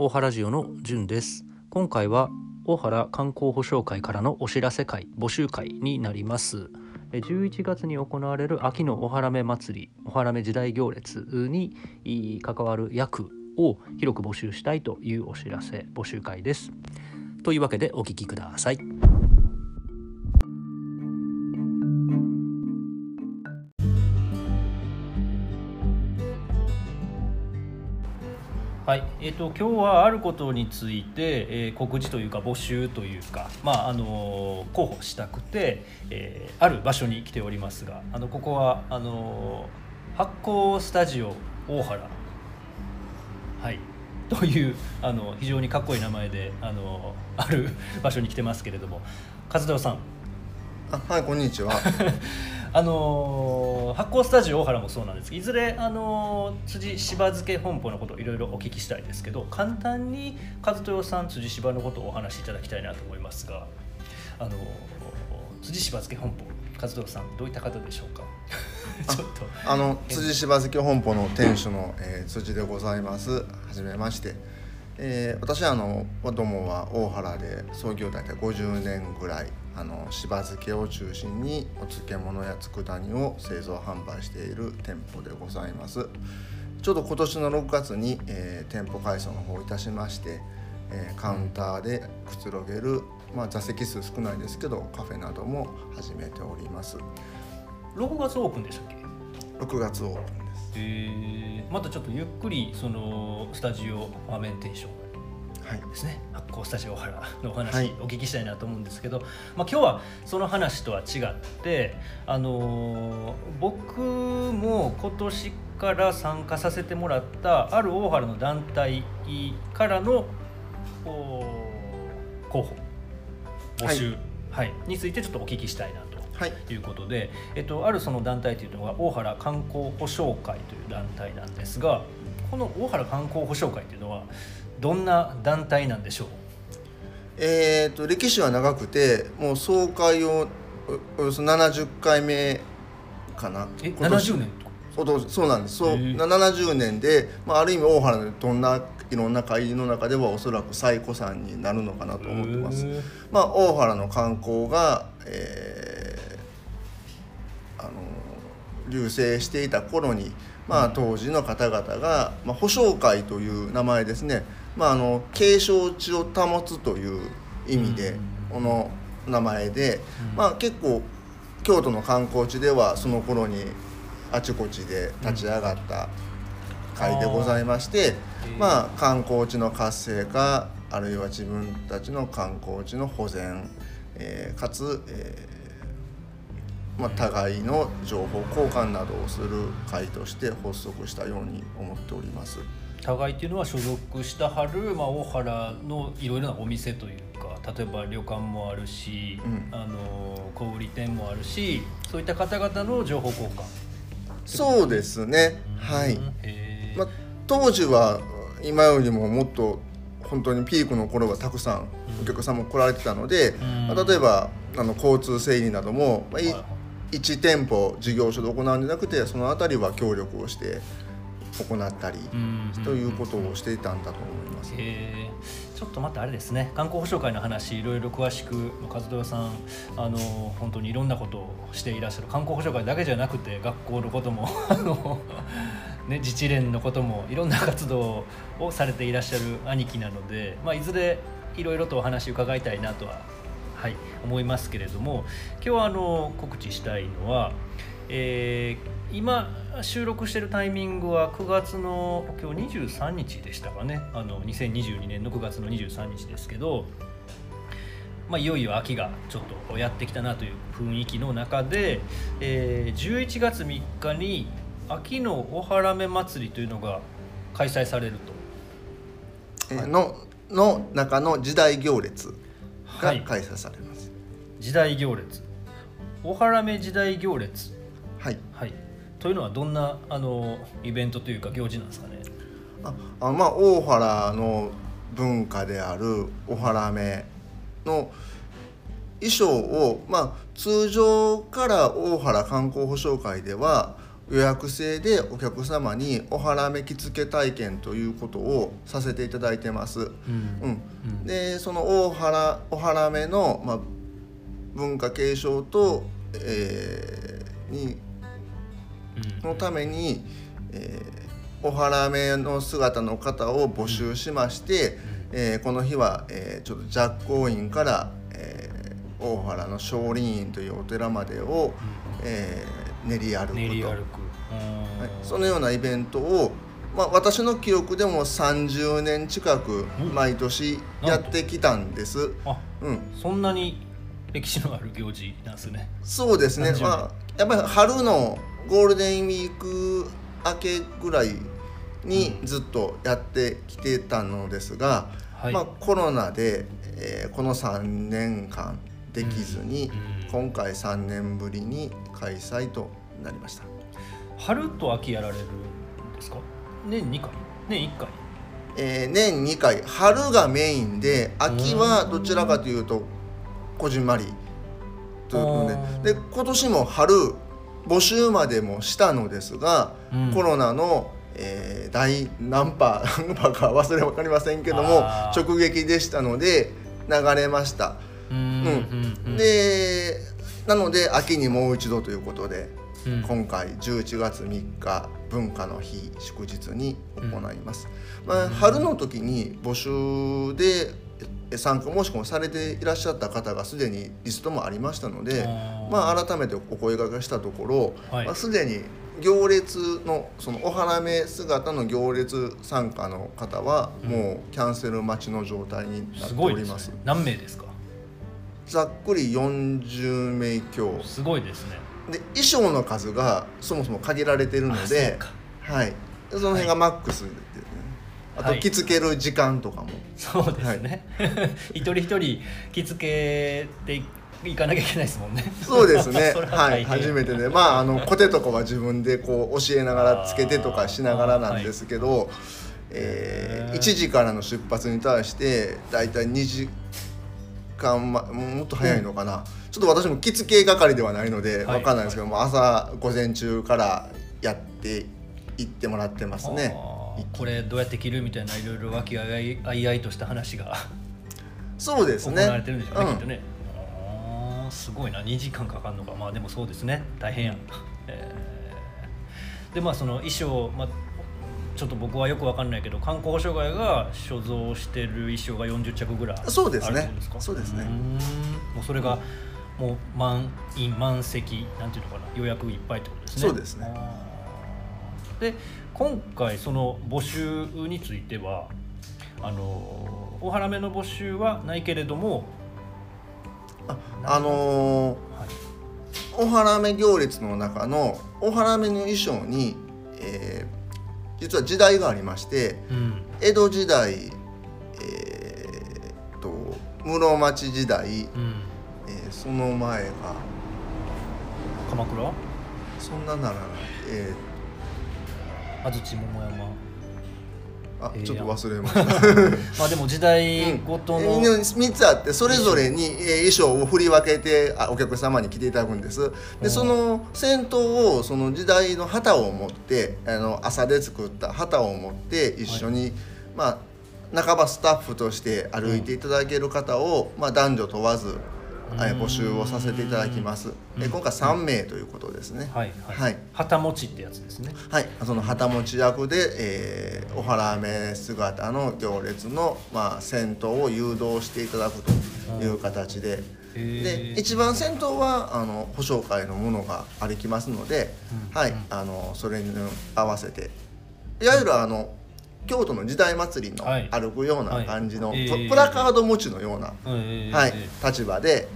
大原ジオのじゅんです。今回は大原観光保障会からのお知らせ会募集会になります。11月に行われる秋のおはらめ祭りおはらめ時代行列に関わる役を広く募集したいというお知らせ募集会です。というわけでお聞きください。はい。えーと、今日はあることについて、えー、告示というか募集というか、まああのー、候補したくて、えー、ある場所に来ておりますがあのここはあの発酵スタジオ大原、はい、というあの非常にかっこいい名前であのある場所に来てますけれども。和田さん。あはいこんにちは あの発酵スタジオ大原もそうなんですいずれ、あの辻芝漬け本舗のことをいろいろお聞きしたいですけど簡単に和豊さん辻芝のことをお話しいただきたいなと思いますが、あの辻芝漬け本舗和豊さんどういった方でしょうか？ちょっと。あの辻芝漬け本舗の店主の、えー、辻でございます。はじめまして、えー、私はあの子供は大原で創業大体50年ぐらいあのしば漬けを中心にお漬物や佃煮を製造販売している店舗でございます。ちょうど今年の6月に、えー、店舗改装の方いたしまして、えー、カウンターでくつろげる、まあ、座席数少ないですけどカフェなども始めております。6月オープンでしたっけ？6月オープンです。えー、またちょっとゆっくりそのスタジオファーメンテーションですね、はい、発酵スタジオ原のお話お聞きしたいなと思うんですけど、はい、まあ、今日はその話とは違ってあの僕も今年から参加させてもらったある大原の団体からの候補募集、はい、はい、についてちょっとお聞きしたいなと。い、うことで、えっと、あるその団体というのが大原観光保障会という団体なんですがこの大原観光保障会というのはどんな団体なんでしょう？えーと、歴史は長くてもう総会をおよそ70回目かな。え70年。そうそうなんです。そう70年で、まあ、ある意味大原のどんないろんな会の中ではおそらく最古参になるのかなと思ってます。まあ、大原の観光が、えー、あの流星していた頃に、まあ、当時の方々が、まあ、保証会という名前ですねまあ、あの継承地を保つという意味で、この名前で、まあ、結構京都の観光地ではその頃にあちこちで立ち上がった会でございまして、まあ、観光地の活性化あるいは自分たちの観光地の保全、えー、かつ、えーまあ、互いの情報交換などをする会として発足したように思っております。互いっていうのは所属したはる、まあ、大原のいろいろなお店というか例えば旅館もあるし、うん、あの小売店もあるしそういった方々の情報交換。そうですね、はい、まあ、当時は今よりももっと本当にピークの頃はたくさんお客さんも来られてたので、うん、まあ、例えばあの交通整理なども、まあ、1店舗事業所で行うんじゃなくてその辺りは協力をして行ったりということをしていたんだと思います。ちょっと待ってあれですね。観光保障会の話いろいろ詳しく和豊さんあの本当にいろんなことをしていらっしゃる。観光保障会だけじゃなくて学校のことも あの、ね、自治連のこともいろんな活動をされていらっしゃる兄貴なので、まあ、いずれいろいろとお話伺いたいなとは、はい、思いますけれども今日はあの告知したいのは、えー今収録してるタイミングは9月の今日23日でしたかねあの2022年の9月の23日ですけど、まあ、いよいよ秋がちょっとやってきたなという雰囲気の中で、えー、11月3日に秋のおはらめ祭りというのが開催されると。えー、のの中の時代行列が開催されます。はい、時代行列おはらめ時代行列はい、はい。というのはどんなあのイベントというか行事なんですかね？ああまあ大原の文化であるおはらめの衣装を、まあ、通常から大原観光保証会では予約制でお客様にお花目着付け体験ということをさせていただいてます。うん、うん、でその大原お花目の、まあ、文化継承と、えー、にのために、えー、お花目の姿の方を募集しまして、うん、えー、この日は、えー、ちょっと寂光院から、えー、大原の少林院というお寺までを、うん、えー、練り歩くと。練り歩く、はい、そのようなイベントをまあ、私の記憶でも30年近く毎年やってきたんです。うん、そんなに歴史のある行事なんですね。そうですね。まあやっぱり春のゴールデンウィーク明けぐらいにずっとやってきてたのですが、うん、まあ、コロナで、えー、この3年間できずに、うん、今回3年ぶりに開催となりました。春と秋やられるんですか？年2回？年1回？えー、年2回。春がメインで秋はどちらかというとこじんまりというので。で今年も春募集までもしたのですが、うん、コロナの、えー、大何波何波か忘れ分かりませんけども直撃でしたので流れました。うん、でなので秋にもう一度ということで、うん、今回11月3日文化の日祝日に行います。まあ、春の時に募集で参加申し込みされていらっしゃった方がすでにリストもありましたのでまあ、改めてお声がけしたところ、はい、まあ、すでに行列のそのお花見姿の行列参加の方はもうキャンセル待ちの状態になっております。すね、何名ですか？ざっくり40名強。すごいですね。で衣装の数がそもそも限られてるのではい、その辺がマックスあと着付ける時間とかも、そうですね、一人一人着付けていかなきゃいけないですもんね。そうですね。はい。初めてで。まああのコテとかは自分でこう教えながらつけてとかしながらなんですけど、はい、えー、1時からの出発に対して大体2時間、ま、もっと早いのかな、うん、ちょっと私も着付け係ではないので分かんないですけども、はい、朝午前中からやっていってもらってますね。これどうやって着るみたいないろいろ和気あいあいあいとした話がそうですね。行われてるんでしょうね、うん、きっとね。すごいな。2時間かかるのか。まあでもそうですね。大変やん、えー、でまあその衣装、まあ、ちょっと僕はよく分かんないけど観光障害が所蔵してる衣装が40着ぐらいあるそうですね。そうですね。もうそれがもう満員満席なんていうのかな。予約いっぱいってことですね。そうですねで今回その募集についてはあの大原目の募集はないけれどもああのーはい、お花目行列の中のお花目の衣装に、えー、実は時代がありまして、うん、江戸時代、えー、と室町時代、うん、えー、その前が鎌倉？そんなならない。えー安土桃山。あ、ちょっと忘れました。まあでも時代ごとの、うん、3つあってそれぞれに衣装を振り分けてお客様に着ていただくんです。でその先頭をその時代の旗を持ってあの朝で作った旗を持って一緒に、はい、まあ半ばスタッフとして歩いていただける方を、まあ、男女問わず募集をさせていただきます。え今回3名ということですね。はい、はい、旗持ちってやつですね。はい、その旗持ち役で、えー、お腹目姿の行列のまあ先頭を誘導していただくという形で。で一番先頭はあの保証会のものが歩きますので、うん、はい、あのそれに合わせて。いわゆるあの京都の時代祭りの歩くような感じの、はい。はい、プラカード持ちのような、はい、立場で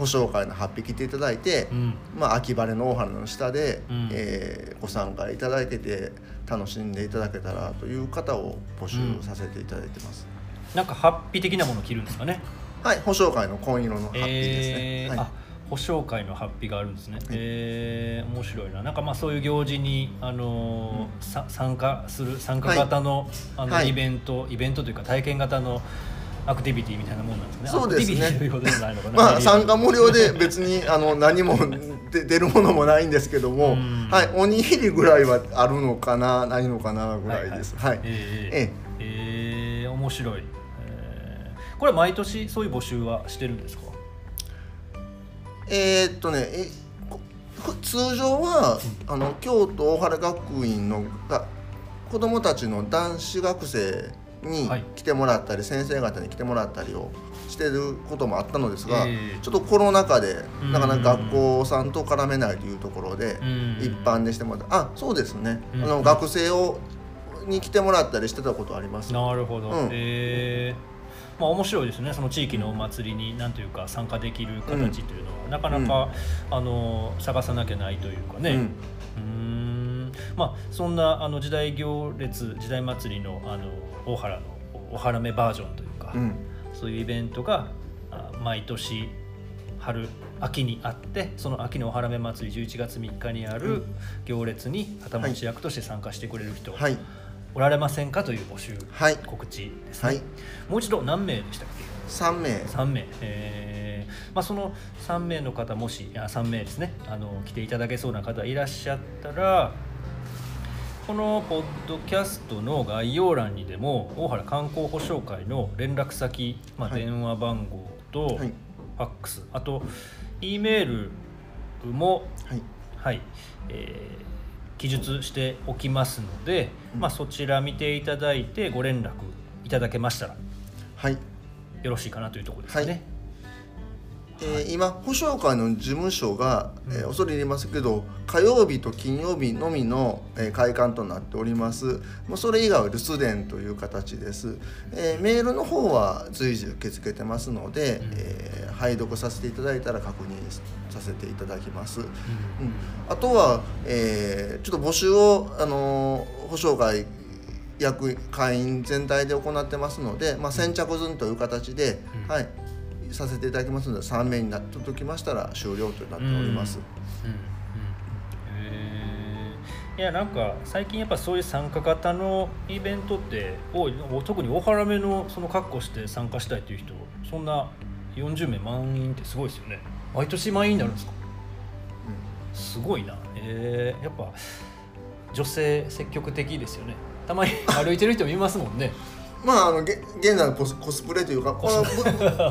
保証会の8匹ていただいて、うん、まあ、秋晴れの大原の下で、うん、えー、ご参加いただけて楽しんでいただけたらという方を募集させていただいてます、うん、なんかハッピー的なものを着るんですかね。はい保証会の紺色のハッピーですね、えー、はい。保証会のハッピーがあるんですね、はい、えー、面白いな。なんかまあそういう行事に、あのー、参加する参加型の,、あのイベント、イベントというか体験型のアクティビティみたいなもんなんですね。そうですね。まあ参加無料で別に あの何もで出るものもないんですけども、うん。はい、おにぎりぐらいはあるのかなないのかなぐらいです。はい、ええ。ええ。ー面白い、えーこれは毎年そういう募集はしてるんですか？えーっとねえ通常はあの京都大原学院のが子どもたちの男子学生にはい。来てもらったり、先生方に来てもらったりをしてることもあったのですが、ええ。ちょっとコロナ禍でうん。なかなか学校さんと絡めないというところで、うん。一般でしてもらったあそうですね、うん。あの学生をに来てもらったりしてたことあります。なるほど、うん。えーまあ面白いですね。その地域のお祭りに何というか参加できる形というのは、なかなか、あの探さなきゃないというかね、うん。うーん。まあそんなあの時代行列時代祭りのあの大原のお花芽バージョンというか、うん。そういうイベントがあ毎年春秋にあってその秋のお花芽祭り11月3日にある行列に旗持ち役として参加してくれる人、はい。おられませんかという募集、はい。告知ですね、はい。もう一度何名でしたっけ？3名。3名、えーまあ、その3名の方もしあ3名ですね。あの来ていただけそうな方いらっしゃったらこのポッドキャストの概要欄にでも大原観光保証会の連絡先、まあ、はい電話番号とフはい。ァックス、あと E メールもはい。はい、えー記述しておきますので、うん。まあ、そちら見ていただいてご連絡いただけましたらはい。よろしいかなというところですね。はい。えー今保証会の事務所が、えーうん恐れ入りますけど火曜日と金曜日のみの、えー開館となっております。もうそれ以外は留守電という形です、えーメールの方は随時受け付けてますので、うん。えー拝読させていただいたら確認させていただきます、うん。うん。あとは、えーちょっと募集を、あのー保証会役会員全体で行ってますので、まあ、先着順という形で、うん。はい、させていただきますので3名になっておきましたら終了となっております。うんうんへー。いやなんか最近やっぱそういう参加型のイベントって多い特に大原目のその格好して参加したいという人そんな40名満員ってすごいですよね。毎年満員になるんですか？すごいな。えー、やっぱ女性積極的ですよね。たまに歩いてる人もいますもんねまあ、あのげ現在のコスコスプレというかこのぶ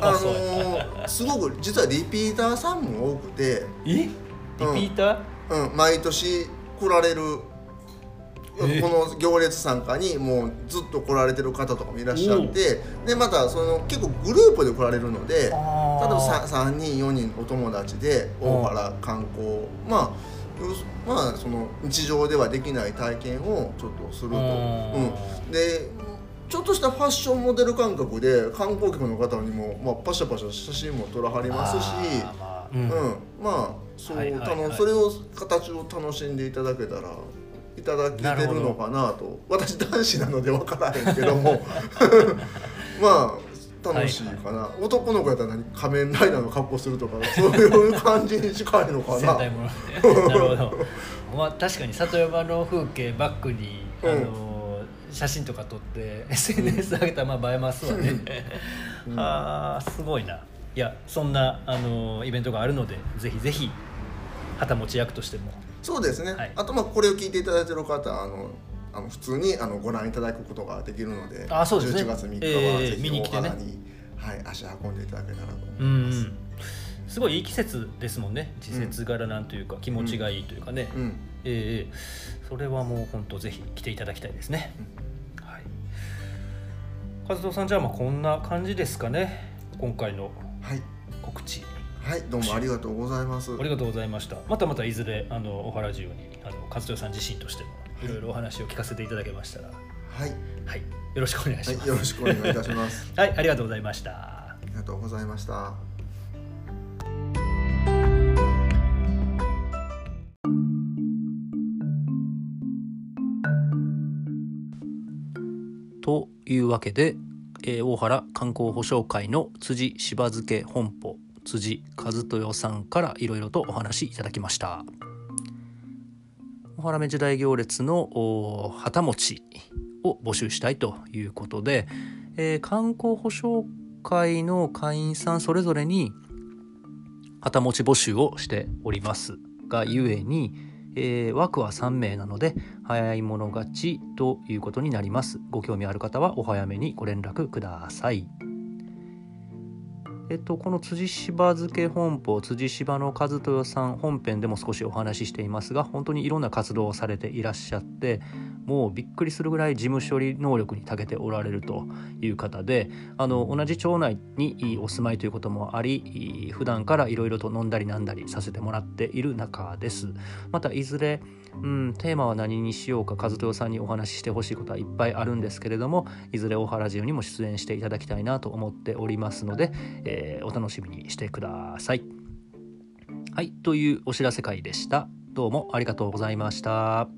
あのー すごく実はリピーターさんも多くて、え？リピーター、うん、毎年来られるえ？この行列参加にもうずっと来られてる方とかもいらっしゃってでまたその結構グループで来られるので例えば 3, 人4人お友達で大原観光。まあまあその日常ではできない体験をちょっとすると、うん。うん、でちょっとしたファッションモデル感覚で観光客の方にも、まあ、パシャパシャ写真も撮らはりますし。まあうんうん、まあそう、はいはいはい。それを形を楽しんでいただけたらいただけてるのかなと。私男子なので分からへんけども。まあ楽しいかな、男の子やったら何仮面ライダーの格好するとかそういう感じに近いのかな。まあ確かに里山の風景バックに、うん。あの写真とか撮って SNS 上げたらまあ映えますわね、うん。はあすごいな。いやそんなあのイベントがあるのでぜひぜひ旗持ち役としても。そうですね、はい。あとまあこれを聞いていただいてる方あのあの普通にあのご覧いただくことができるのであそうですね。11月3日ええはぜひ見に来てね。はい、足運んでいただけたらとう思います。んすごいいい季節ですもんね。季節柄なんというか、気持ちがいいというかね、うん。ええそれはもう本当ぜひ来ていただきたいですね、はい。和人さんじゃあまあこんな感じですかね。今回のはい。告知。はい、どうもありがとうございます。ありがとうございました。またまたいずれあのお原中にあの和人さん自身としてもい。ろいろお話を聞かせていただけましたら。はい、はい。よろしくお願いしはい、ますよろしくお願いいたします。はい、ありがとうございました。ありがとうございました。というわけで、えー大原観光保証会の辻柴漬本舗辻和豊さんからいろいろとお話いただきました。大原目時代行列の旗持ちを募集したいということで、えー観光保証会の会員さんそれぞれに旗持ち募集をしておりますがゆえに、えー、枠は3名なので早い者勝ちということになります。ご興味ある方はお早めにご連絡ください。えっと、この辻芝漬け本舗辻芝の和豊さん本編でも少しお話ししていますが本当にいろんな活動をされていらっしゃってもうびっくりするぐらい事務処理能力に長けておられるという方であの同じ町内にお住まいということもあり普段からいろいろと飲んだりなんだりさせてもらっている中です。またいずれうんテーマは何にしようか和豊さんにお話ししてほしいことはいっぱいあるんですけれどもいずれ大原ジオにも出演していただきたいなと思っておりますので、えー、お楽しみにしてください。はいというお知らせ会でした。どうもありがとうございました。